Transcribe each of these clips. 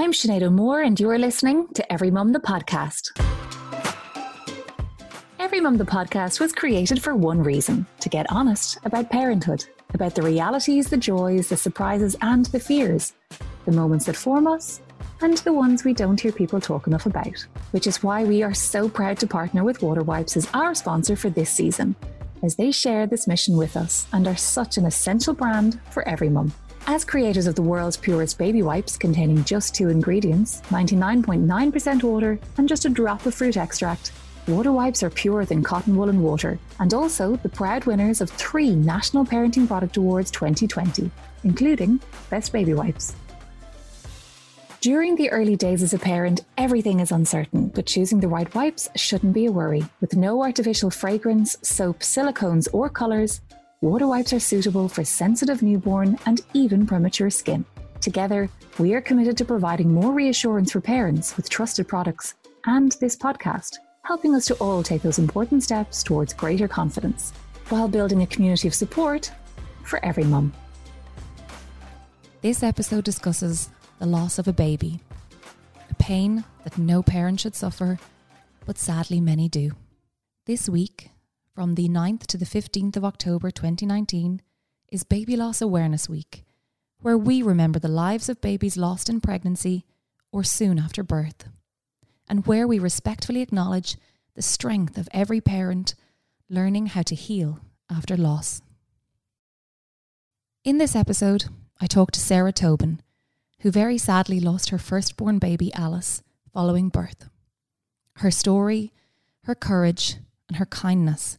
I'm Sinead O'Moore, and you're listening to Every Mum the Podcast. Every Mum the Podcast was created for one reason to get honest about parenthood, about the realities, the joys, the surprises, and the fears, the moments that form us, and the ones we don't hear people talk enough about. Which is why we are so proud to partner with Water Wipes as our sponsor for this season, as they share this mission with us and are such an essential brand for every mum. As creators of the world's purest baby wipes containing just two ingredients, 99.9% water and just a drop of fruit extract, Water wipes are purer than cotton wool and water, and also the proud winners of three National Parenting Product Awards 2020, including Best Baby Wipes. During the early days as a parent, everything is uncertain, but choosing the right wipes shouldn't be a worry. With no artificial fragrance, soap, silicones, or colours, water wipes are suitable for sensitive newborn and even premature skin. Together, we are committed to providing more reassurance for parents with trusted products and this podcast, helping us to all take those important steps towards greater confidence while building a community of support for every mum. This episode discusses the loss of a baby, a pain that no parent should suffer, but sadly many do. This week, from the 9th to the 15th of October 2019, is Baby Loss Awareness Week, where we remember the lives of babies lost in pregnancy or soon after birth, and where we respectfully acknowledge the strength of every parent learning how to heal after loss. In this episode, I talked to Sarah Tobin who very sadly lost her firstborn baby Alice following birth. Her story, her courage, and her kindness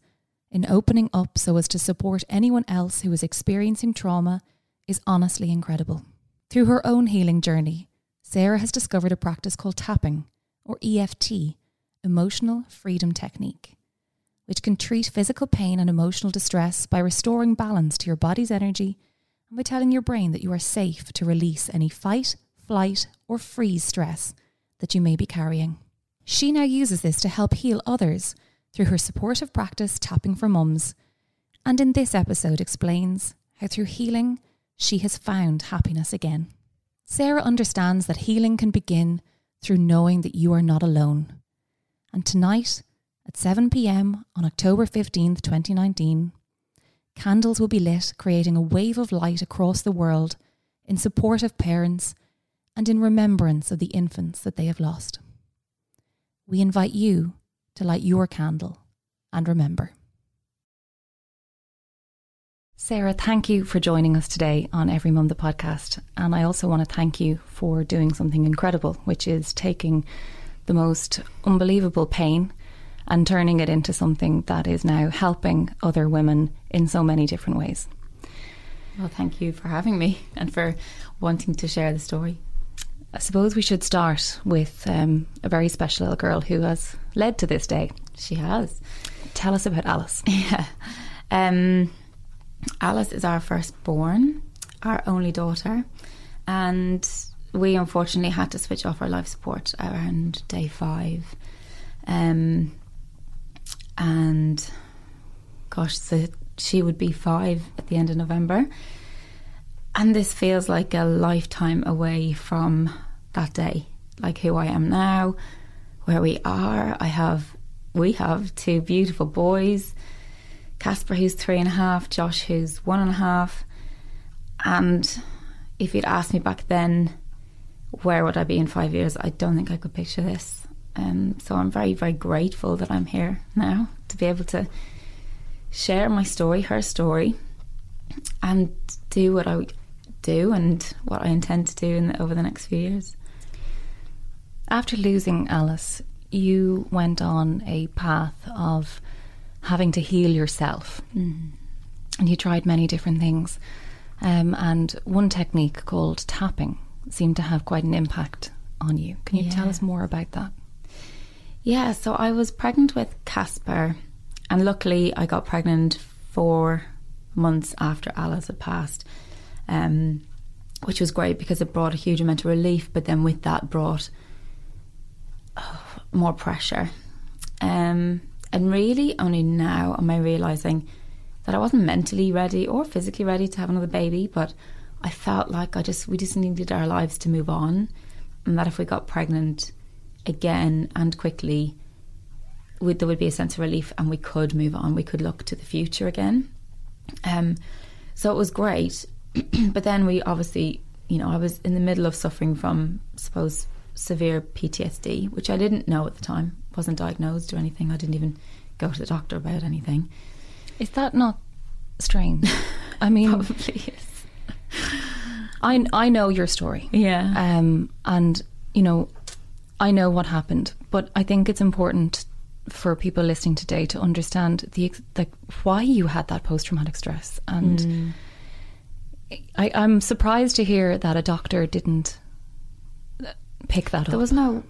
in opening up so as to support anyone else who is experiencing trauma is honestly incredible. Through her own healing journey, Sarah has discovered a practice called tapping, or EFT, Emotional Freedom Technique, which can treat physical pain and emotional distress by restoring balance to your body's energy and by telling your brain that you are safe to release any fight, flight, or freeze stress that you may be carrying. She now uses this to help heal others through her supportive practice tapping for mums, and in this episode explains how through healing she has found happiness again. Sarah understands that healing can begin through knowing that you are not alone. And tonight at 7 pm on October 15th, 2019, candles will be lit, creating a wave of light across the world in support of parents and in remembrance of the infants that they have lost. We invite you to light your candle and remember. Sarah, thank you for joining us today on Every Mum the podcast. And I also want to thank you for doing something incredible, which is taking the most unbelievable pain and turning it into something that is now helping other women in so many different ways. Well, thank you for having me and for wanting to share the story. I suppose we should start with um, a very special little girl who has led to this day. She has. Tell us about Alice. Yeah. Um, Alice is our firstborn, our only daughter, and we unfortunately had to switch off our life support around day five. Um, and gosh, she would be five at the end of November. And this feels like a lifetime away from that day, like who I am now, where we are. I have, we have two beautiful boys Casper, who's three and a half, Josh, who's one and a half. And if you'd asked me back then, where would I be in five years? I don't think I could picture this. Um, so I'm very, very grateful that I'm here now to be able to share my story, her story, and do what I do and what I intend to do in over the next few years. After losing Alice, you went on a path of having to heal yourself, mm. and you tried many different things. Um, and one technique called tapping seemed to have quite an impact on you. Can you yeah. tell us more about that? Yeah, so I was pregnant with Casper, and luckily I got pregnant four months after Alice had passed, um, which was great because it brought a huge amount of relief, but then with that brought oh, more pressure. Um, and really, only now am I realizing that I wasn't mentally ready or physically ready to have another baby, but I felt like I just we just needed our lives to move on, and that if we got pregnant again and quickly, we, there would be a sense of relief and we could move on. We could look to the future again. Um, so it was great. but then we obviously, you know, I was in the middle of suffering from, suppose, severe PTSD, which I didn't know at the time, wasn't diagnosed or anything. I didn't even go to the doctor about anything. Is that not strange? I mean, Probably is. I I know your story. Yeah. Um, and you know, I know what happened, but I think it's important for people listening today to understand the like why you had that post traumatic stress, and I, I'm surprised to hear that a doctor didn't pick that up. there was no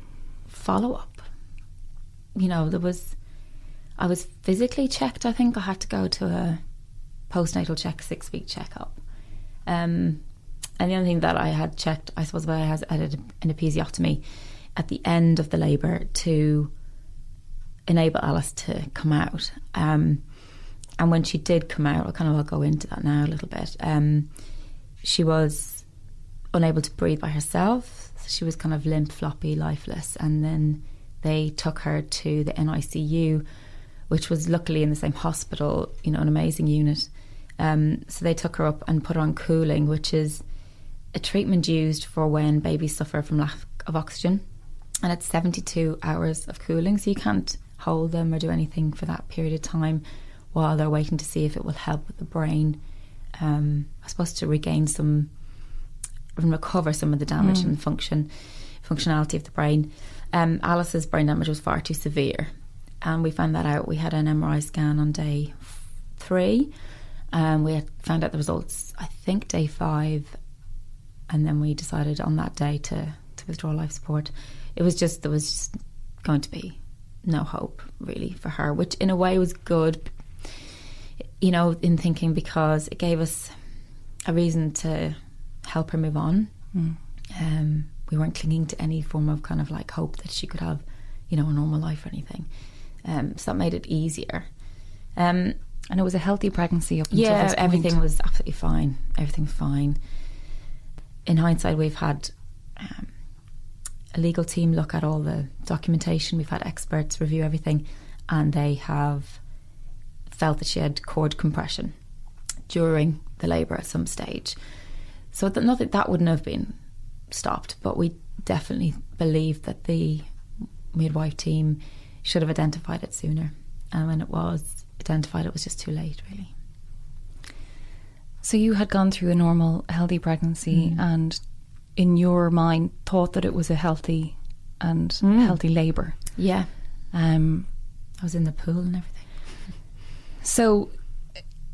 follow up. You know, there was. I was physically checked. I think I had to go to a postnatal check, six week checkup. Um, and the only thing that I had checked, I suppose, I had, I had an episiotomy at the end of the labour to enable Alice to come out. Um, and when she did come out, I kind of will go into that now a little bit. Um, she was unable to breathe by herself. She was kind of limp, floppy, lifeless. And then they took her to the NICU, which was luckily in the same hospital, you know, an amazing unit. Um, so they took her up and put her on cooling, which is a treatment used for when babies suffer from lack of oxygen. And it's 72 hours of cooling, so you can't hold them or do anything for that period of time while they're waiting to see if it will help with the brain. Um, I suppose to regain some and recover some of the damage and function functionality of the brain. Um, Alice's brain damage was far too severe, and we found that out. We had an MRI scan on day three. Um, we found out the results, I think, day five, and then we decided on that day to to withdraw life support. It was just there was just going to be no hope really for her, which in a way was good. You know, in thinking because it gave us a reason to help her move on. Um, we weren't clinging to any form of kind of like hope that she could have, you know, a normal life or anything. Um, so that made it easier. Um, and it was a healthy pregnancy up until yeah, everything was absolutely fine. Everything's fine. In hindsight, we've had um, a legal team look at all the documentation. We've had experts review everything, and they have felt that she had cord compression during the labour at some stage. So that not that that wouldn't have been stopped, but we definitely believe that the midwife team should have identified it sooner. And when it was identified, it was just too late, really. So you had gone through a normal, healthy pregnancy, and in your mind thought that it was a healthy and healthy labour. Yeah, Um, I was in the pool and everything. so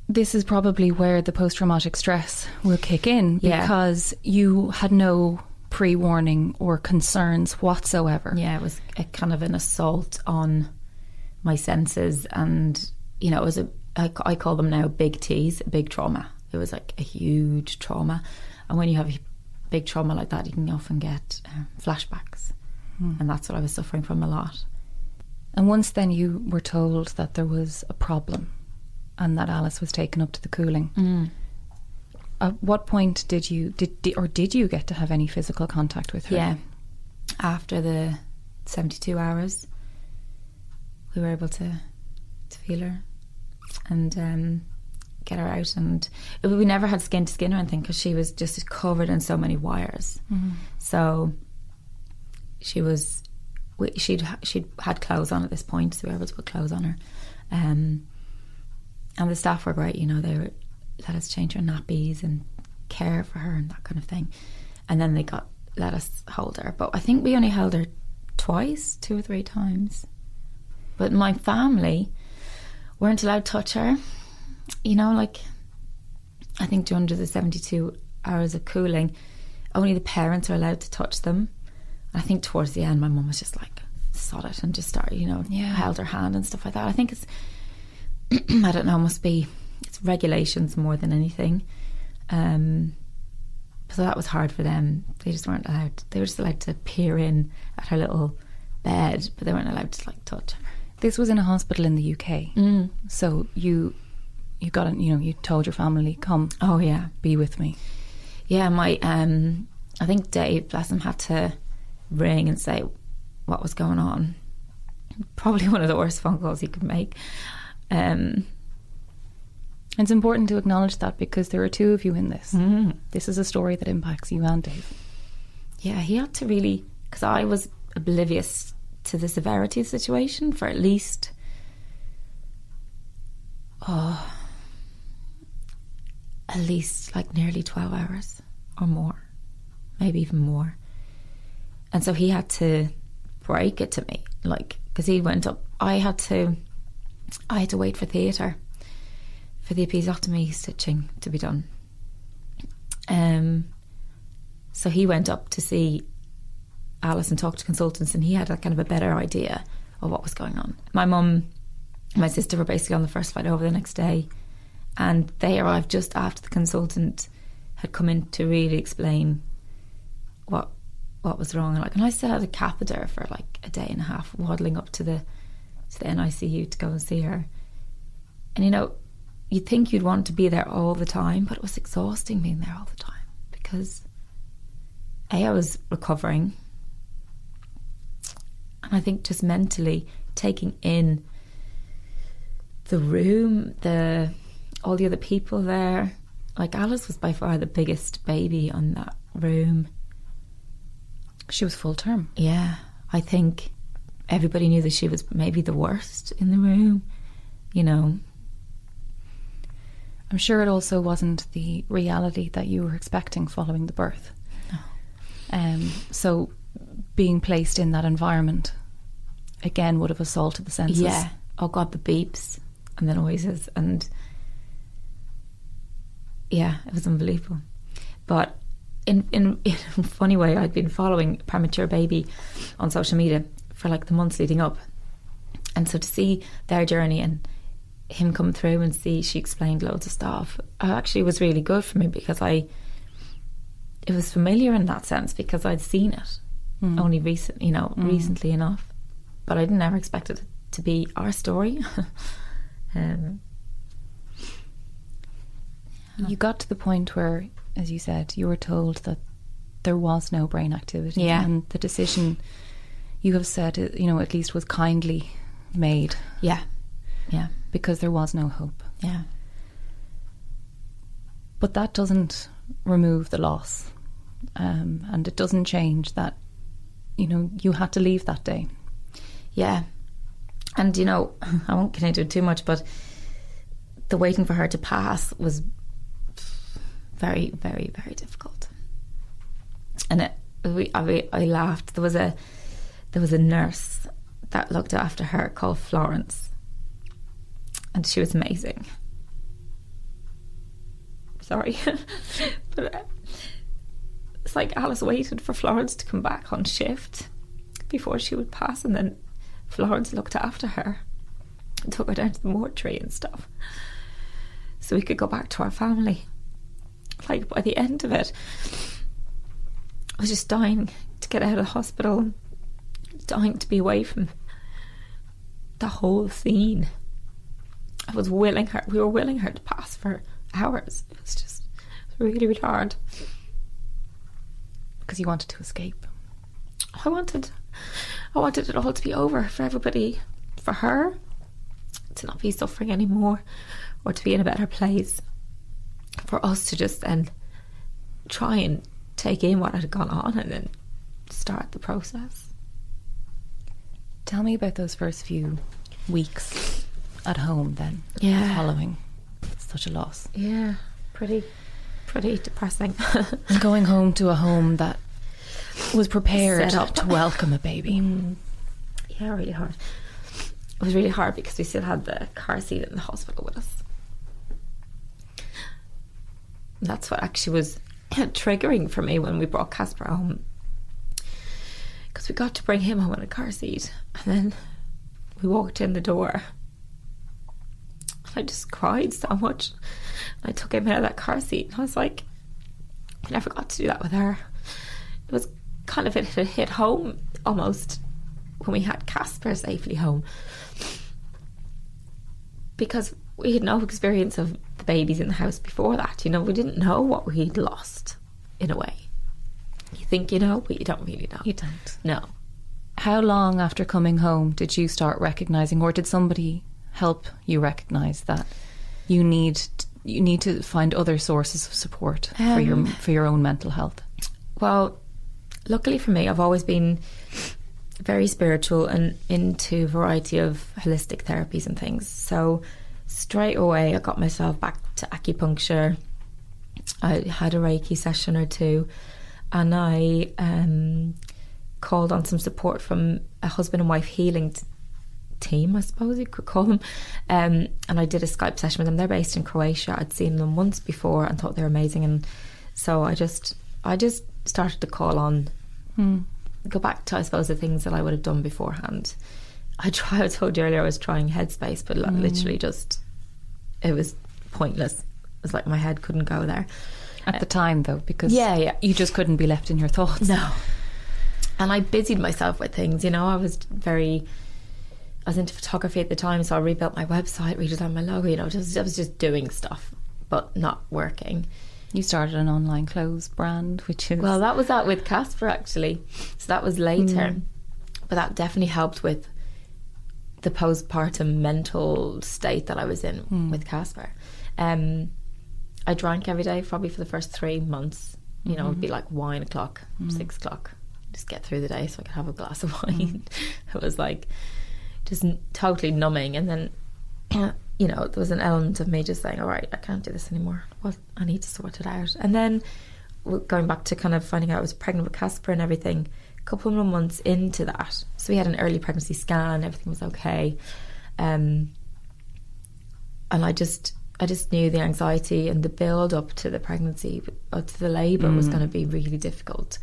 this is probably where the post-traumatic stress will kick in Yeah. because you had no pre-warning or concerns whatsoever. Yeah, it was a kind of an assault on my senses, and you know, it was a I, I call them now big T's, big trauma. It was like a huge trauma, and when you have a big trauma like that, you can often get uh, flashbacks, and that's what I was suffering from a lot. And once then you were told that there was a problem and that Alice was taken up to the cooling. At what point did you did, did or did you get to have any physical contact with her? Yeah, after the seventy-two hours, we were able to to feel her and um, get her out, and we never had skin to skin or anything because she was just covered in so many wires. So she was she'd she'd had clothes on at this point, so we were able to put clothes on her. Um, and the staff were great, you know, they were, let us change her nappies and care for her and that kind of thing. And then they got let us hold her. But I think we only held her twice, two or three times. But my family weren't allowed to touch her. You know, like I think during the 72 hours of cooling, only the parents are allowed to touch them. I think towards the end, my mum was just like, sod it and just started, you know, Yeah. held her hand and stuff like that. I think it's, I don't know, must be, it's regulations more than anything. Um, so that was hard for them. They just weren't allowed, they were just allowed to peer in at her little bed, but they weren't allowed to like touch. This was in a hospital in the UK. Mm. So you you got it, you know, you told your family, come Oh, yeah. be with me. Yeah, my um, I think Dave, bless him, had to ring and say what was going on. Probably one of the worst phone calls he could make. Um, It's important to acknowledge that because there are two of you in this. mm. This is a story that impacts you and Dave. yeah, he had to really because I was oblivious to the severity of the situation for at least oh at least like nearly 12 hours or more maybe even more and so he had to break it to me like because he went up I had to I had to wait for theatre for the episiotomy stitching to be done um so he went up to see Alice and talked to consultants, and he had a kind of a better idea of what was going on. My mum, and my sister were basically on the first flight over the next day, and they arrived just after the consultant had come in to really explain what what was wrong. And like, and I still had a catheter for like a day and a half, waddling up to the to the NICU to go and see her. And you know, you'd think you'd want to be there all the time, but it was exhausting being there all the time because a, I was recovering. And I think just mentally taking in the room, the all the other people there. Like Alice was by far the biggest baby on that room. She was full term. Yeah, I think everybody knew that she was maybe the worst in the room. You know, I'm sure it also wasn't the reality that you were expecting following the birth. No. Um, so being placed in that environment again would have assaulted the senses. Yeah. Oh God, the beeps and the noises and yeah, it was unbelievable. But in in, in a funny way, I'd been following premature baby on social media for like the months leading up, and so to see their journey and him come through and see she explained loads of stuff, actually was really good for me because I it was familiar in that sense because I'd seen it Mm. only recent, you know, recently enough. But I didn't ever expect it to be our story. um, You got to the point where, as you said, you were told that there was no brain activity. Yeah. And the decision you have said, uh, you know, at least was kindly made yeah, yeah, because there was no hope. yeah, But that doesn't remove the loss. Um, and it doesn't change that, you know, you had to leave that day. yeah. And you know, I won't get into it too much, but the waiting for her to pass was very, very, very difficult. And it, we, I, I laughed. There was a there was a nurse that looked after her called Florence, and she was amazing. Sorry, but uh, it's like Alice waited for Florence to come back on shift before she would pass, and then Florence looked after her, and took her down to the mortuary and stuff, so we could go back to our family. Like by the end of it, I was just dying to get out of the hospital, dying to be away from the whole scene. I was willing her. We were willing her to pass for hours. It was just really, really hard. because you wanted to escape. I wanted, I wanted it all to be over for everybody, for her to not be suffering anymore, or to be in a better place. For us to just then try and take in what had gone on and then start the process. Tell me about those first few weeks at home then, Yeah. following such a loss. Yeah, pretty, pretty depressing. Going home to a home that was prepared to welcome a baby. Mm. yeah, really hard. It was really hard because we still had the car seat in the hospital with us. That's what actually was triggering for me when we brought Casper home. Because we got to bring him home in a car seat. And then we walked in the door. I just cried so much. I took him out of that car seat. And I was like, I never got to do that with her. It was kind of it hit home almost when we had Casper safely home. Because we had no experience of the babies in the house before that. You know, we didn't know what we'd lost in a way. You think you know, but you don't really know. You don't. No. How long after coming home did you start recognizing, or did somebody help you recognize that you need you need to find other sources of support for your Um, for your own mental health? Well, luckily for me, I've always been very spiritual and into a variety of holistic therapies and things. So straight away, I got myself back to acupuncture. I had a Reiki session or two, and I um, called on some support from a husband and wife healing t- team, I suppose you could call them. Um, and I did a Skype session with them. They're based in Croatia. I'd seen them once before and thought they were amazing, and so I just, I just started to call on, go back to I suppose the things that I would have done beforehand. I try. I told you earlier I was trying Headspace, but li- literally just, it was pointless. It was like my head couldn't go there. At the time, though, because Yeah, yeah. you just couldn't be left in your thoughts. No. And I busied myself with things, you know, I was very I was into photography at the time, so I rebuilt my website, redesigned my logo, you know, just I was just doing stuff, but not working. You started an online clothes brand, which is Well, that was that with Casper actually. So that was later. But that definitely helped with the postpartum mental state that I was in with Casper. Um, I drank every day, probably for the first three months. You know, it'd be mm-hmm. like wine o'clock, mm-hmm. six o'clock. Just get through the day so I could have a glass of mm-hmm. wine. it was like just n- totally numbing. And then, you know, there was an element of me just saying, all right, I can't do this anymore. Well, I need to sort it out. And then going back to kind of finding out I was pregnant with Casper and everything, a couple of months into that. So we had an early pregnancy scan, everything was okay. Um, and I just, I just knew the anxiety and the build up to the pregnancy, or to the labour was mm. going to be really difficult.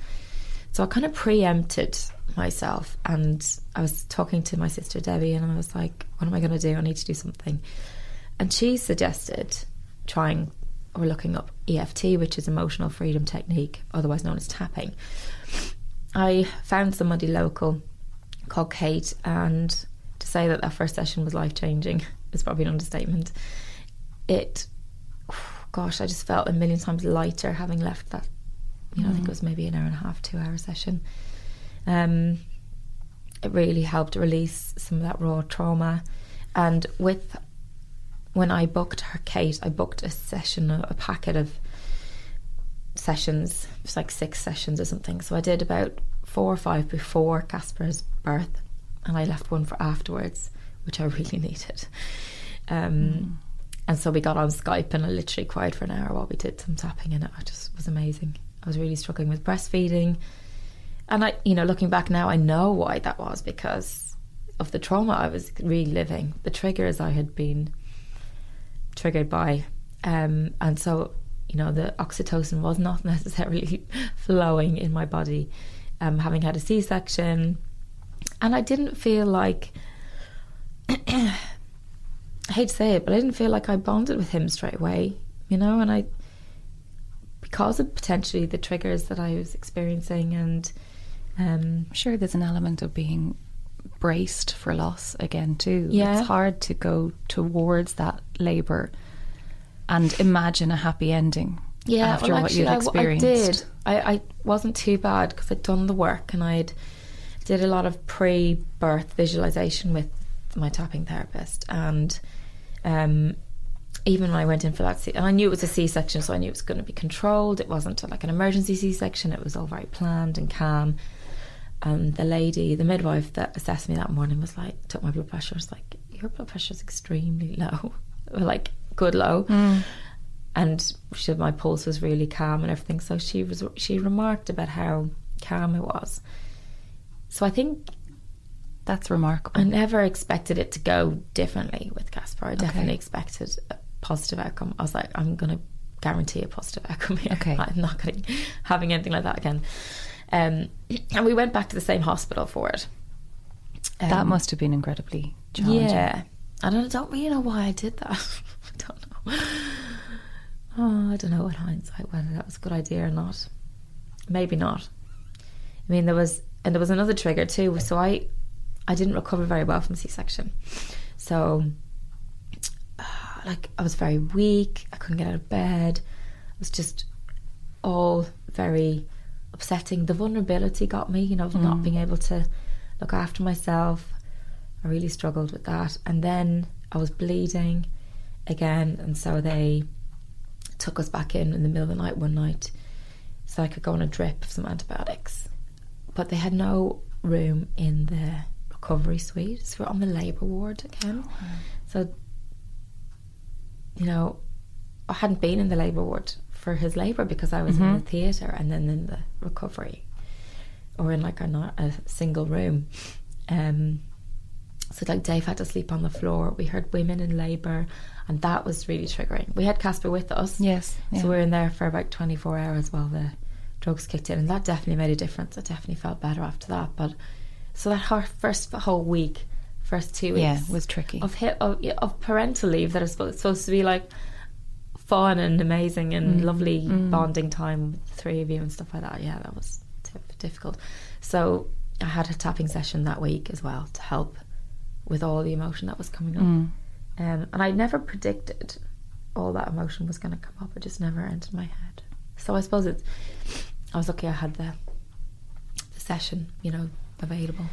So I kind of preempted myself and I was talking to my sister Debbie and I was like, what am I going to do? I need to do something. And she suggested trying or looking up EFT, which is emotional freedom technique, otherwise known as tapping. I found somebody local called Kate, and to say that that first session was life changing is probably an understatement. It, gosh, I just felt a million times lighter having left that. You know, I think it was maybe an hour and a half, two hour session. Um, it really helped release some of that raw trauma, and with when I booked her, Kate, I booked a session, a, a packet of sessions. It was like six sessions or something. So I did about four or five before Casper's birth, and I left one for afterwards, which I really needed. Um, And so we got on Skype, and I literally cried for an hour while we did some tapping, and it just was amazing. I was really struggling with breastfeeding, and I, you know, looking back now, I know why that was because of the trauma I was reliving, the triggers I had been triggered by. Um, and so, you know, the oxytocin was not necessarily flowing in my body, um, having had a C section. And I didn't feel like, I hate to say it, but I didn't feel like I bonded with him straight away, you know, and I, because of potentially the triggers that I was experiencing and, um, I'm sure there's an element of being braced for loss again too. Yeah. It's hard to go towards that labour and imagine a happy ending Yeah, after well, what actually, you'd I- experienced. I, did. I, I wasn't too bad because I'd done the work and I'd did a lot of pre-birth visualization with my tapping therapist, and um, even when I went in for that, C- and I knew it was a C-section, so I knew it was going to be controlled. It wasn't like an emergency C-section. It was all very planned and calm. And the lady, the midwife that assessed me that morning, was like, took my blood pressure. Was like, your blood pressure is extremely low, like good low and she said my pulse was really calm and everything. So she was she remarked about how calm it was. So I think That's remarkable. I never expected it to go differently with Casper. I definitely expected a positive outcome. I was like, I'm going to guarantee a positive outcome here. Okay. I'm not going to having anything like that again. Um, and we went back to the same hospital for it. that Um, must have been incredibly challenging. yeah. I don't, I don't really know why I did that. I don't know. Oh, I don't know in hindsight whether that was a good idea or not. Maybe not. I mean, there was, and there was another trigger too. So I, I didn't recover very well from C-section. So, uh, like, I was very weak. I couldn't get out of bed. It was just all very upsetting. The vulnerability got me, you know, of not being able to look after myself. I really struggled with that. And then I was bleeding again, and so they took us back in in the middle of the night one night so I could go on a drip of some antibiotics. But they had no room in the recovery suite, so we're on the labour ward again. So, you know, I hadn't been in the labour ward for his labour because I was in the theatre and then in the recovery or in like a, not a single room. Um, so like Dave had to sleep on the floor. We heard women in labour, and that was really triggering. We had Casper with us, Yes. so we were in there for about twenty four hours while the drugs kicked in, and that definitely made a difference. I definitely felt better after that. But so that whole first whole week, first two weeks, yeah, was tricky. of hit of, of parental leave that is supposed, supposed to be like fun and amazing and Mm. lovely bonding time with the three of you and stuff like that. Yeah, that was t- difficult. So I had a tapping session that week as well to help with all the emotion that was coming up. Mm. Um, and I never predicted all that emotion was going to come up. It just never entered my head. So I suppose it's. I was lucky I had the, the session, you know, available.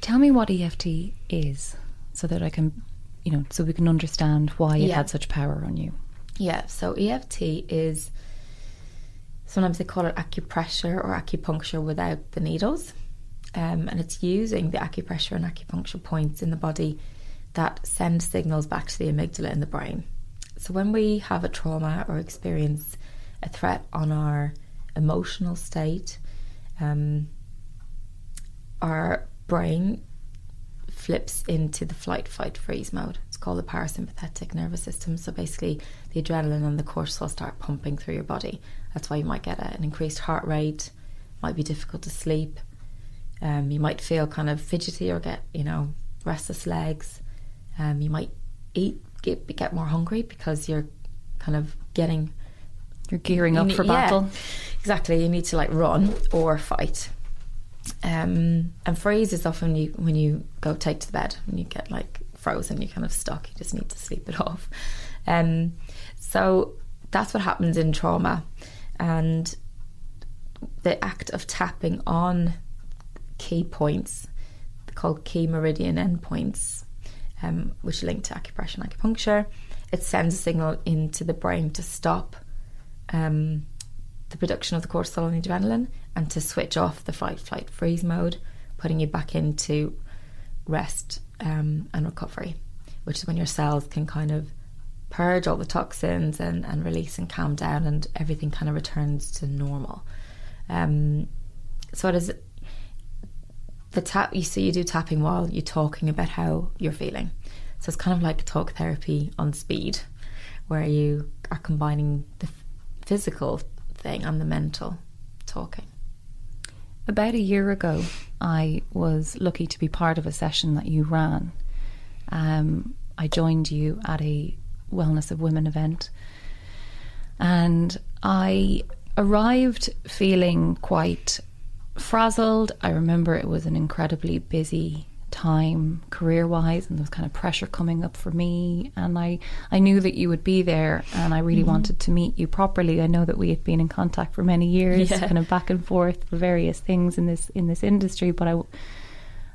Tell me what EFT is, so that I can, you know, so we can understand why it Yeah. had such power on you. Yeah, so EFT is sometimes they call it acupressure or acupuncture without the needles. Um, and it's using the acupressure and acupuncture points in the body that send signals back to the amygdala in the brain. So when we have a trauma or experience a threat on our emotional state, um, our brain flips into the flight, fight, freeze mode. It's called the parasympathetic nervous system. So basically, the adrenaline and the cortisol start pumping through your body. That's why you might get an increased heart rate, might be difficult to sleep. Um, you might feel kind of fidgety or get, you know, restless legs. Um, you might eat, get, get more hungry because you're kind of getting You're gearing up for yeah, battle. exactly. You need to like run or fight. Um, and freeze is often you when you go take to the bed and you get like frozen, you're kind of stuck. You just need to sleep it off. Um, so that's what happens in trauma, and the act of tapping on key points called key meridian endpoints, um, which link to acupressure and acupuncture. It sends a signal into the brain to stop um, the production of the cortisol and adrenaline and to switch off the fight, flight, freeze mode, putting you back into rest um, and recovery, which is when your cells can kind of purge all the toxins and, and release and calm down and everything kind of returns to normal. Um, so it is the tap you see you do tapping while you're talking about how you're feeling. So it's kind of like talk therapy on speed, where you are combining the physical thing and the mental talking. About a year ago, I was lucky to be part of a session that you ran. Um, I joined you at a Wellness of Women event, and I arrived feeling quite frazzled. I remember it was an incredibly busy time career wise and there was kind of pressure coming up for me and I I knew that you would be there and I really wanted to meet you properly. I know that we had been in contact for many years Yeah. kind of back and forth for various things in this in this industry but I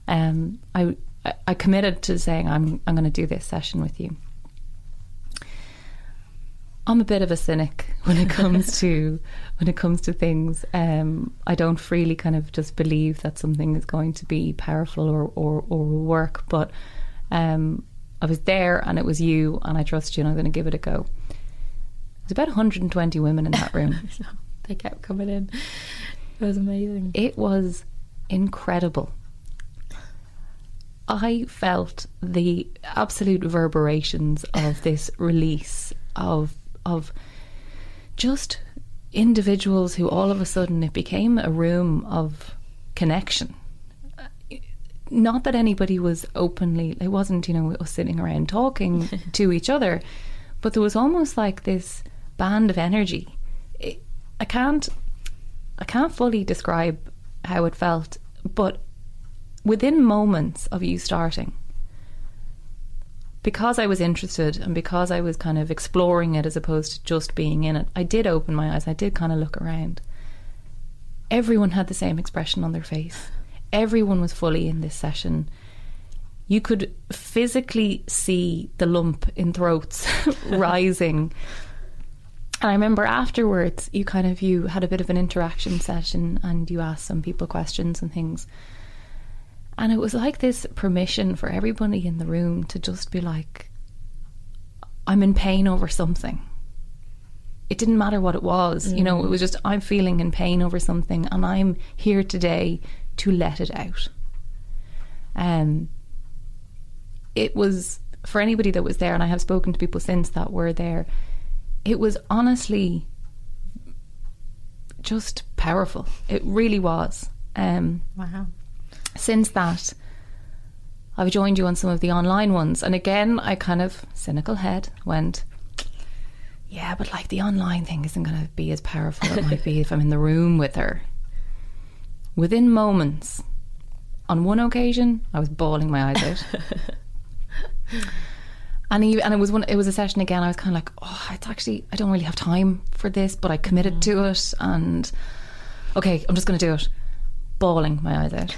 um I I committed to saying I'm I'm going to do this session with you. I'm a bit of a cynic when it comes to when it comes to things. Um, I don't freely kind of just believe that something is going to be powerful or or, or work. But um, I was there, and it was you, and I trust you, and I'm going to give it a go. There's about 120 women in that room. they kept coming in. It was amazing. it was incredible. I felt the absolute reverberations of this release of of just individuals who all of a sudden it became a room of connection. Uh, not that anybody was openly, it wasn't, you know, us sitting around talking to each other, but there was almost like this band of energy. It, I can't, I can't fully describe how it felt, but within moments of you starting, because I was interested and because I was kind of exploring it as opposed to just being in it, I did open my eyes. I did kind of look around. everyone had the same expression on their face. Everyone was fully in this session. You could physically see the lump in throats rising. And I remember afterwards, you kind of you had a bit of an interaction session, and you asked some people questions and things. And it was like this permission for everybody in the room to just be like, I'm in pain over something. It didn't matter what it was, mm. you know, it was just, I'm feeling in pain over something, and I'm here today to let it out. Um, it was, for anybody that was there, and I have spoken to people since that were there, it was honestly just powerful. It really was. Um, wow since that, I've joined you on some of the online ones. And again, I kind of, cynical head, went, yeah, but like the online thing isn't going to be as powerful as it might be if I'm in the room with her. Within moments, on one occasion, I was bawling my eyes out. and he, and it was one it was a session again I was kind of like oh it's actually I don't really have time for this but I committed mm. to it and okay I'm just going to do it bawling my eyes out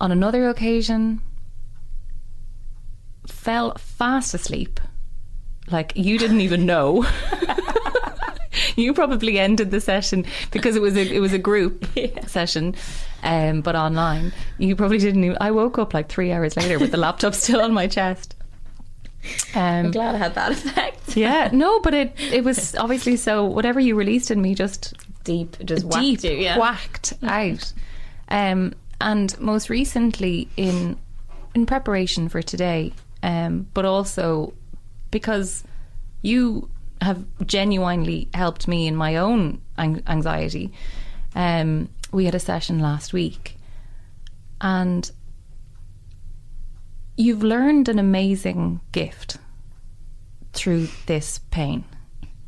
on another occasion, fell fast asleep. Like you didn't even know. you probably ended the session because it was a it was a group yeah. session, um, but online. You probably didn't. Even, I woke up like three hours later with the laptop still on my chest. Um, I'm glad I had that effect. yeah, no, but it it was obviously so. Whatever you released in me just deep, just deep, you, yeah. whacked out. Um, and most recently in in preparation for today, um, but also because you have genuinely helped me in my own anxiety. Um, we had a session last week, and you've learned an amazing gift through this pain.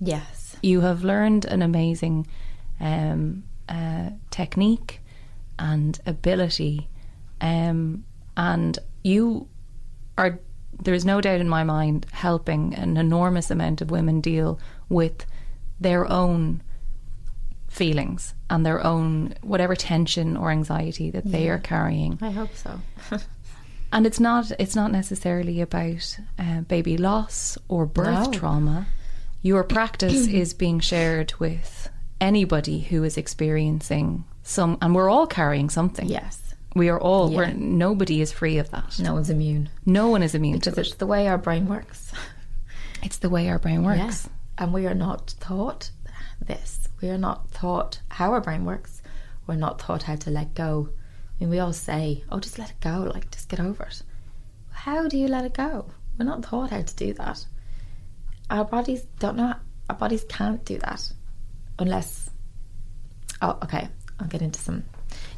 Yes, you have learned an amazing um, uh, technique and ability. Um, and you are, there is no doubt in my mind, helping an enormous amount of women deal with their own feelings and their own whatever tension or anxiety that they are carrying. I hope so. and it's not it's not necessarily about uh, baby loss or birth no. trauma. Your practice is being shared with anybody who is experiencing some, and we're all carrying something. Yes. We are all, yeah. we're, nobody is free of that. No one's immune. No one is immune because it's it. the way our brain works. It's the way our brain works. Yeah. And we are not taught this. We are not taught how our brain works. We're not taught how to let go. I mean, we all say, oh, just let it go, like, just get over it. How do you let it go? We're not taught how to do that. Our bodies don't know, our bodies can't do that unless. Oh, okay. I'll get into some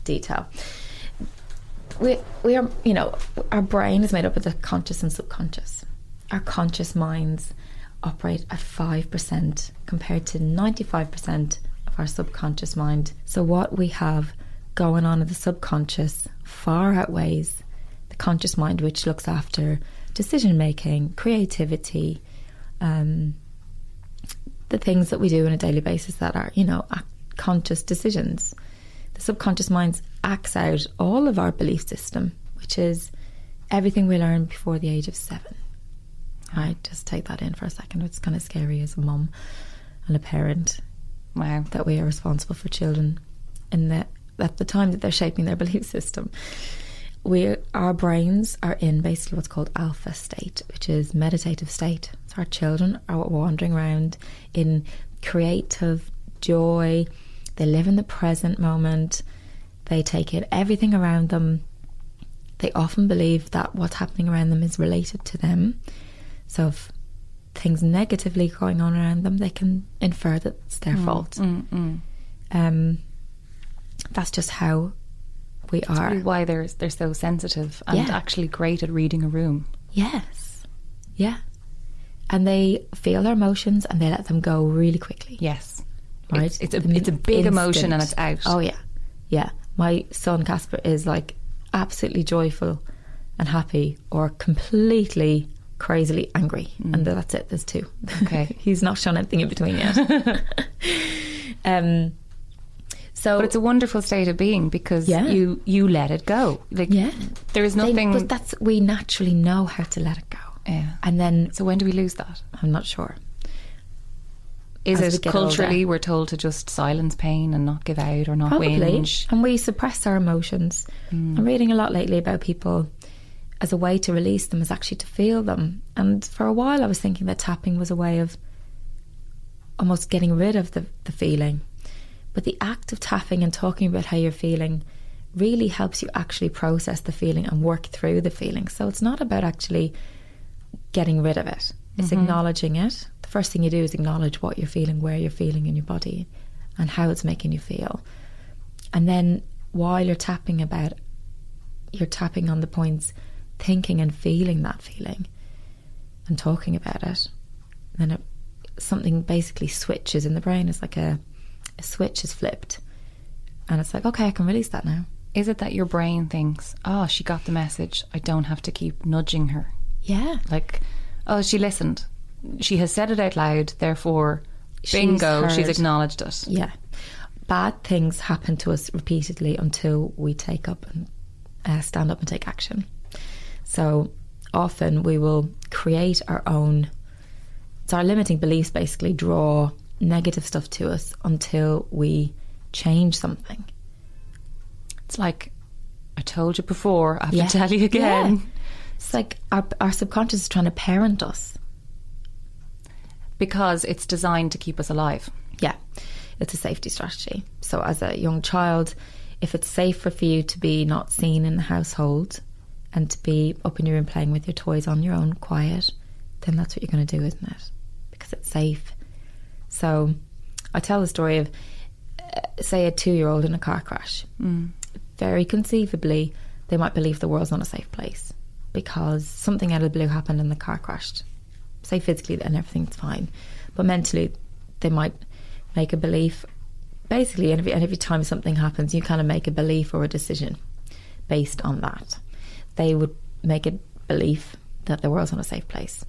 detail. We, we are, you know, our brain is made up of the conscious and subconscious. Our conscious minds operate at 5% compared to 95% of our subconscious mind. So, what we have going on in the subconscious far outweighs the conscious mind, which looks after decision making, creativity, um, the things that we do on a daily basis that are, you know, conscious decisions the subconscious mind acts out all of our belief system, which is everything we learn before the age of seven. Right, just take that in for a second. It's kind of scary as a mum and a parent. Wow, that we are responsible for children, and that at the time that they're shaping their belief system, we our brains are in basically what's called alpha state, which is meditative state. So our children are wandering around in creative joy, they live in the present moment. They take in everything around them. They often believe that what's happening around them is related to them. So if things negatively going on around them, they can infer that it's their mm, fault. Mm, mm. Um, that's just how we are. why they're they're so sensitive and yeah. actually great at reading a room. Yes. Yeah. And they feel their emotions and they let them go really quickly. Yes right? It's, it's a it's a big instant. emotion and it's out. Oh yeah, yeah. My son Casper is like absolutely joyful and happy, or completely crazily angry, mm. and that's it. There's two. Okay, he's not shown anything in between yet. um, So But it's a wonderful state of being because Yeah. you you let it go. Like yeah, there is They- nothing. but that's we naturally know how to let it go. yeah. And then So when do we lose that? I'm not sure. Is As we it get culturally older. we're told to just silence pain and not give out or not Probably. whinge? And we suppress our emotions. Hmm. I'm reading a lot lately about people as a way to release them is actually to feel them. And for a while I was thinking that tapping was a way of almost getting rid of the, the feeling. But the act of tapping and talking about how you're feeling really helps you actually process the feeling and work through the feeling. So it's not about actually getting rid of it. It's mm-hmm. acknowledging it. First thing you do is acknowledge what you're feeling, where you're feeling in your body, and how it's making you feel. And then while you're tapping about, you're tapping on the points, thinking and feeling that feeling, and talking about it. then it, something basically switches in the brain. It's like a, a switch is flipped, and it's like, okay, I can release that now. Is it that your brain thinks, "Oh, she got the message. I don't have to keep nudging her." Yeah, Like, "Oh, she listened. She has said it out loud. Therefore, She's bingo, she's acknowledged it." Yeah. Bad things happen to us repeatedly until we take up and uh, stand up and take action. So often we will create our own, it's our limiting beliefs basically draw negative stuff to us until we change something. It's like I told you before. I have Yeah. to tell you again. Yeah. It's like our, our subconscious is trying to parent us. Because it's designed to keep us alive. Yeah, it's a safety strategy. So, as a young child, if it's safer for you to be not seen in the household and to be up in your room playing with your toys on your own, quiet, then that's what you're going to do, isn't it? Because it's safe. So, I tell the story of, uh, say, a two year old in a car crash. Very conceivably, they might believe the world's not a safe place because something out of the blue happened and the car crashed. Say physically, then everything's fine, but mentally, they might make a belief. Basically, and every, and every time something happens, you kind of make a belief or a decision based on that. They would make a belief that the world's not a safe place.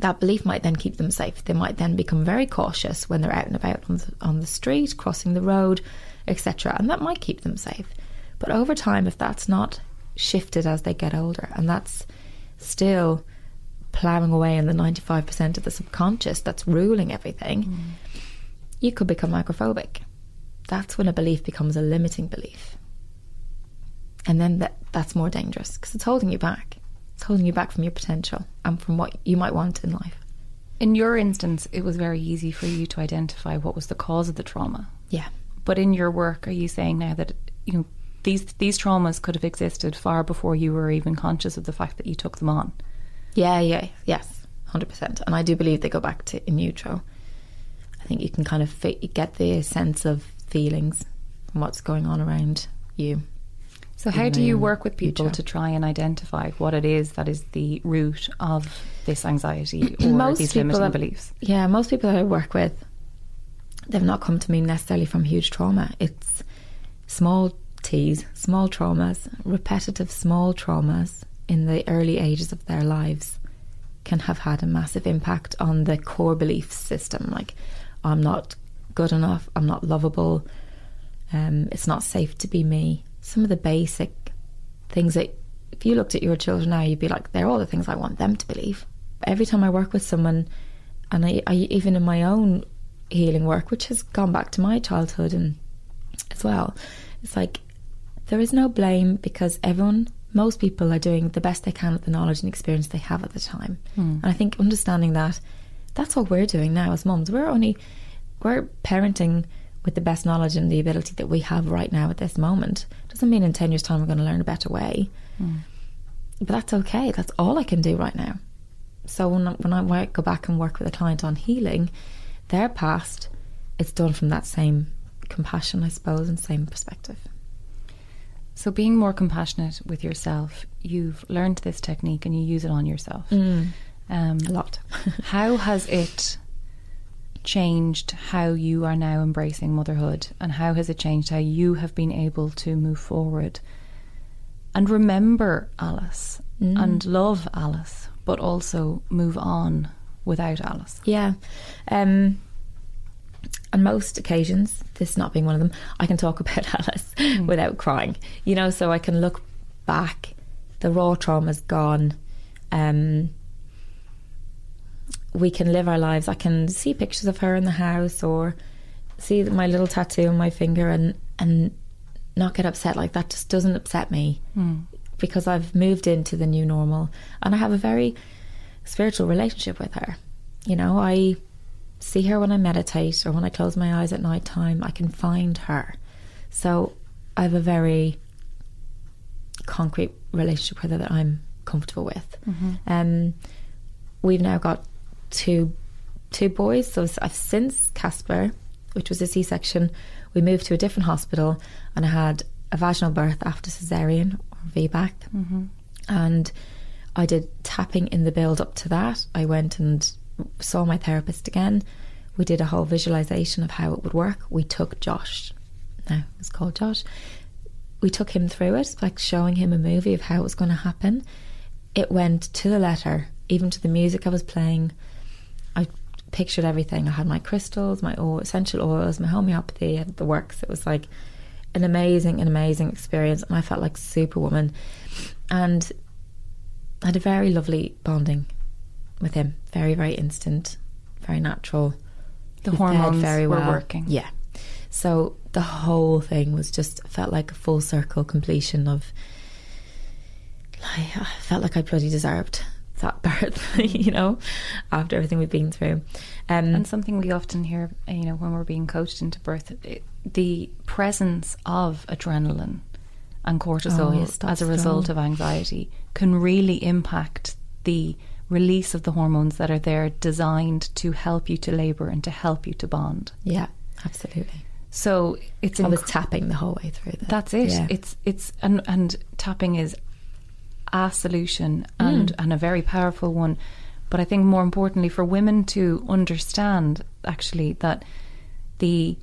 That belief might then keep them safe. They might then become very cautious when they're out and about on the, on the street, crossing the road, etc. And that might keep them safe. But over time, if that's not shifted as they get older, and that's still ploughing away in the 95% of the subconscious that's ruling everything, mm. you could become microphobic. That's when a belief becomes a limiting belief. And then that, that's more dangerous because it's holding you back. It's holding you back from your potential and from what you might want in life. In your instance, it was very easy for you to identify what was the cause of the trauma. Yeah. But in your work, are you saying now that you know these these traumas could have existed far before you were even conscious of the fact that you took them on? Yeah, yeah, yes, 100%. And I do believe they go back to in utero. I think you can kind of fi- get the sense of feelings and what's going on around you. So how do you work with people to try and identify what it is that is the root of this anxiety or Most these people limiting beliefs? Yeah, most people that I work with, they've not come to me necessarily from huge trauma. It's small T's, small traumas, repetitive small traumas in the early ages of their lives can have had a massive impact on the core belief system. Like, I'm not good enough, I'm not lovable, um, it's not safe to be me. Some of the basic things that, if you looked at your children now, you'd be like, they're all the things I want them to believe. Every time I work with someone, and I, I even in my own healing work, which has gone back to my childhood and as well, it's like there is no blame because everyone, most people are doing the best they can with the knowledge and experience they have at the time. Hmm. And I think understanding that, that's what we're doing now as mums. We're only, we're parenting with the best knowledge and the ability that we have right now at this moment. Doesn't mean in 10 years' time we're going to learn a better way. Hmm. But that's okay. That's all I can do right now. So when I, when I wo- go back and work with a client on healing, their past, it's done from that same compassion, I suppose, and same perspective. So being more compassionate with yourself, you've learned this technique and you use it on yourself. Mm. Um, A lot. how has it changed how you are now embracing motherhood and how has it changed how you have been able to move forward and remember Alice and love Alice but also move on without Alice Yeah. Um, on most occasions, this not being one of them, I can talk about Alice without crying. You know, so I can look back. The raw trauma's gone. Um, we can live our lives. I can see pictures of her in the house or see my little tattoo on my finger and and not get upset like that just doesn't upset me because I've moved into the new normal and I have a very spiritual relationship with her. You know, I see her when I meditate or when I close my eyes at night time. I can find her. So I have a very concrete relationship with her that I'm comfortable with. Um, we've now got two two boys. So I've since Casper, which was a C section, we moved to a different hospital, and I had a vaginal birth after cesarean or VBAC, and I did tapping in the build up to that. I went and saw my therapist again. We did a whole visualization of how it would work. We took Josh, now was called Josh. We took him through it, like showing him a movie of how it was going to happen. It went to the letter, even to the music I was playing. I pictured everything. I had my crystals, my oil, essential oils, my homeopathy, the works. It was like an amazing, an amazing experience, and I felt like superwoman. And I had a very lovely bonding with him. Very, very instant, very natural. The He hormones very were working. Yeah. So the whole thing was just felt like a full circle completion of. Like, I felt like I bloody deserved that birth, you know, after everything we've been through. Um, And something we often hear, you know, when we're being coached into birth, it, the presence of adrenaline and cortisol Oh, yes, as a result strong. of anxiety can really impact the release of the hormones that are there designed to help you to labor and to help you to bond. yeah, absolutely. So it's I was tapping the whole way through. That. That's it. Yeah. It's it's and and tapping is a solution and Mm. and a very powerful one. But I think more importantly for women to understand actually that the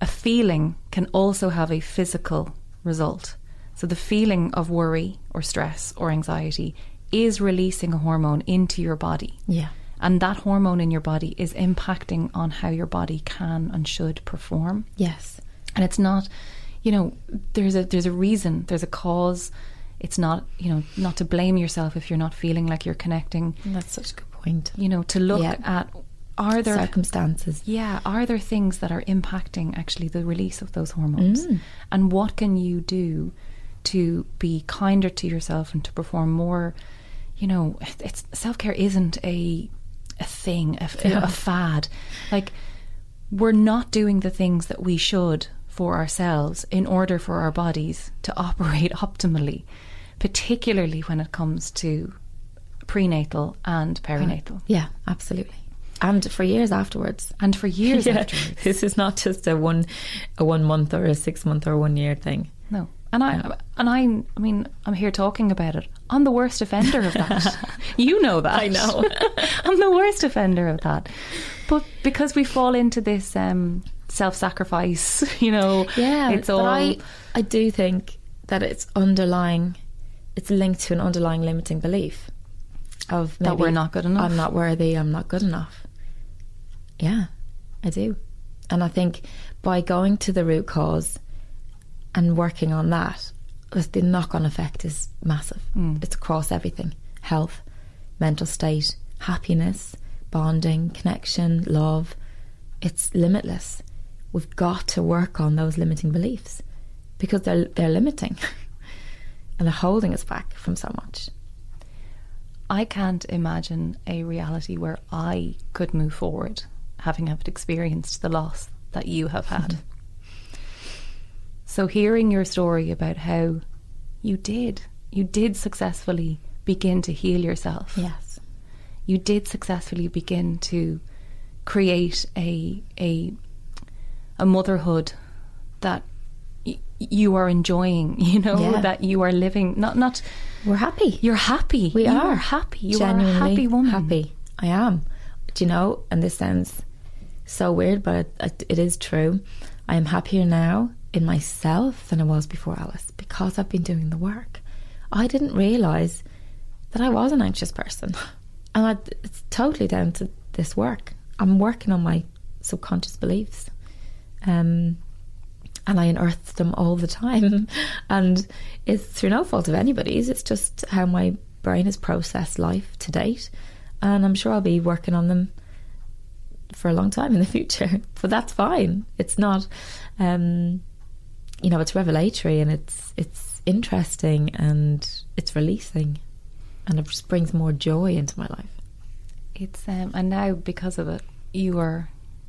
a feeling can also have a physical result. So the feeling of worry or stress or anxiety is releasing a hormone into your body. yeah. And that hormone in your body is impacting on how your body can and should perform Yes. and it's not you know there's a there's a reason there's a cause it's not you know not to blame yourself if you're not feeling like you're connecting That's such a good point. you know to look Yeah. at are there Circumstances. yeah are there things that are impacting actually the release of those hormones Mm. and what can you do to be kinder to yourself and to perform more you know it's self-care isn't a a thing a, Yeah. a fad like we're not doing the things that we should for ourselves in order for our bodies to operate optimally particularly when it comes to prenatal and uh, perinatal Yeah, absolutely. And for years afterwards. and for years Yeah. afterwards This is not just a one a one month or a six month or one year thing. No. And I and I I mean I'm here talking about it. I'm the worst offender of that. you know that. I know. I'm the worst offender of that. But because we fall into this um self-sacrifice, you know, Yeah, it's all I I do think that it's underlying. It's linked to an underlying limiting belief of That we're not good enough. I'm not worthy. I'm not good enough. Yeah, I do, and I think by going to the root cause and working on that, the knock-on effect is massive. Hmm. It's across everything: health, mental state, happiness, bonding, connection, love. It's limitless. We've got to work on those limiting beliefs because they're they're limiting and they're holding us back from so much. I can't imagine a reality where I could move forward having have experienced the loss that you have had. so hearing your story about how you did, you did successfully begin to heal yourself. Yes. You did successfully begin to create a a a motherhood that y- you are enjoying, you know, Yeah. that you are living not not We're happy. you're happy. We You are. happy. You Genuinely are a happy woman. Happy. I am. Do you know? And this sounds so weird, but it, it is true. I am happier now in myself than I was before Alice because I've been doing the work. I didn't realize that I was an anxious person, and I, it's totally down to this work. I'm working on my subconscious beliefs. Um, and I unearth them all the time. and it's through no fault of anybody's, it's just how my brain has processed life to date. And I'm sure I'll be working on them for a long time in the future. But that's fine. It's not, um, you know, it's revelatory and it's it's interesting and it's releasing, and it just brings more joy into my life. It's um, and now because of it, you are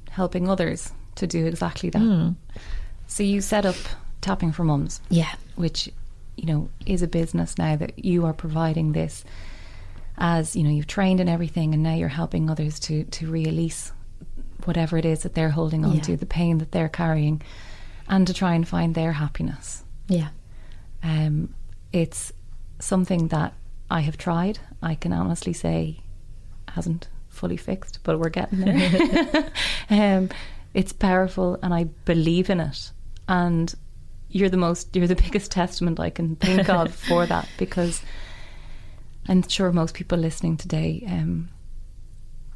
helping others to do exactly that. Mm. So you set up tapping for mums, yeah, which you know is a business now that you are providing this as you know you've trained and everything, and now you're helping others to to release whatever it is that they're holding on yeah. to, the pain that they're carrying, and to try and find their happiness. Yeah, um, it's something that I have tried. I can honestly say hasn't fully fixed, but we're getting there. um, it's powerful, and I believe in it and you're the most you're the biggest testament I can think of for that because I'm sure most people listening today um,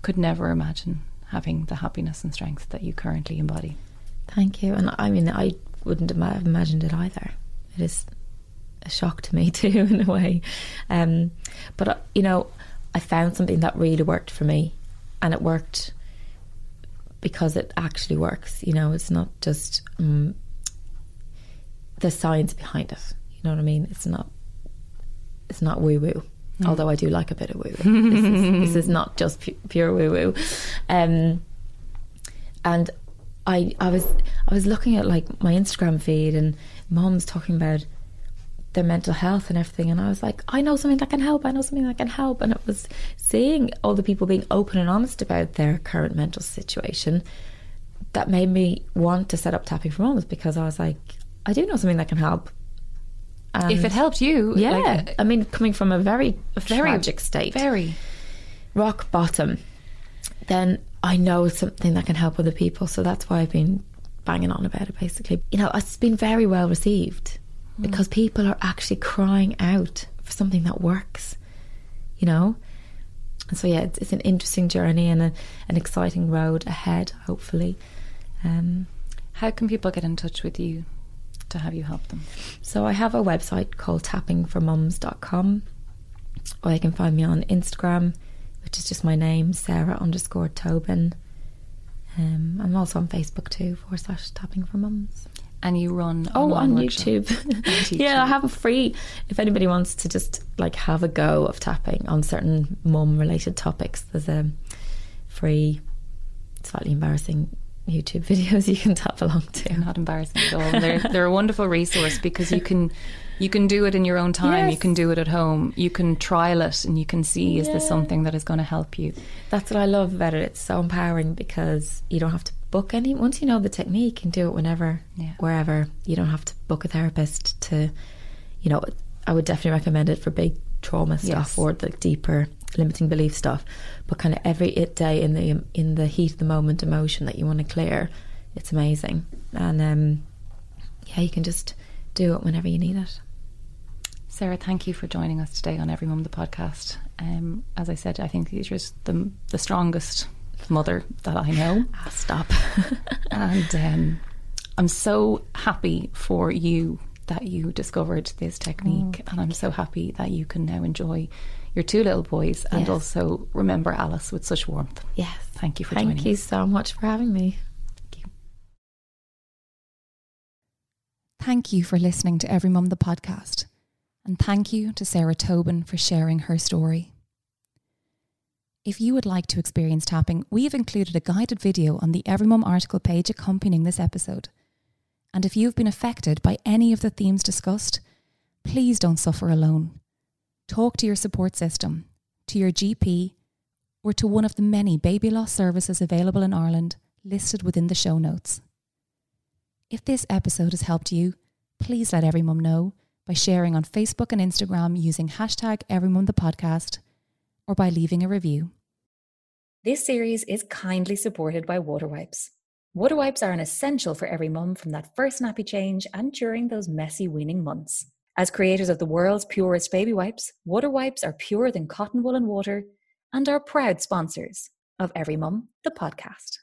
could never imagine having the happiness and strength that you currently embody. Thank you, and I mean I wouldn't have imagined it either. It is a shock to me too, in a way. Um, but uh, you know, I found something that really worked for me, and it worked because it actually works. You know, it's not just um, the science behind it. You know what I mean? It's not it's not woo woo. Mm. Although I do like a bit of woo woo. this, is, this is not just pu- pure woo woo. Um, and I I was I was looking at like my Instagram feed and moms talking about their mental health and everything and I was like I know something that can help I know something that can help and it was seeing all the people being open and honest about their current mental situation that made me want to set up tapping for mums because I was like I do know something that can help. And if it helped you, yeah. Like, I mean, coming from a very, very tragic state, very rock bottom, then I know something that can help other people. So that's why I've been banging on about it. Basically, you know, it's been very well received mm. because people are actually crying out for something that works. You know, and so yeah, it's, it's an interesting journey and a, an exciting road ahead. Hopefully. Um, How can people get in touch with you? to have you help them? So I have a website called tappingformums.com, or you can find me on Instagram, which is just my name, Sarah underscore Tobin. Um, I'm also on Facebook too, forward slash tapping for mums. And you run oh on YouTube. YouTube. yeah, I have a free. If anybody wants to just like have a go of tapping on certain mum related topics, there's a free, slightly embarrassing YouTube videos you can tap along to. Not embarrassing at all. They're they're a wonderful resource because you can you can do it in your own time. Yes. You can do it at home. You can trial it and you can see is yeah. this something that is going to help you. That's what I love about it. It's so empowering because you don't have to book any. Once you know the technique, you can do it whenever, yeah. wherever. You don't have to book a therapist to. You know, I would definitely recommend it for big trauma stuff yes. or the deeper limiting belief stuff, but kind of every day in the in the heat of the moment emotion that you want to clear, it's amazing. And um, yeah, you can just do it whenever you need it. Sarah, thank you for joining us today on Every Mum the podcast. Um, as I said, I think you're just the the strongest mother that I know. Ah, stop. and um, I'm so happy for you that you discovered this technique, oh, and I'm so happy that you can now enjoy your two little boys and yes. also remember Alice with such warmth. Yes. Thank you for Thank joining Thank you so much for having me. Thank you. Thank you for listening to Every Mum the podcast. And thank you to Sarah Tobin for sharing her story. If you would like to experience tapping, we have included a guided video on the Every Mum article page accompanying this episode. And if you've been affected by any of the themes discussed, please don't suffer alone. Talk to your support system, to your GP, or to one of the many baby loss services available in Ireland listed within the show notes. If this episode has helped you, please let every mum know by sharing on Facebook and Instagram using hashtag everymumthepodcast or by leaving a review. This series is kindly supported by Water Wipes. Water wipes are an essential for every mum from that first nappy change and during those messy weaning months. As creators of the world's purest baby wipes, Water Wipes are purer than cotton wool and water and are proud sponsors of Every Mum, the podcast.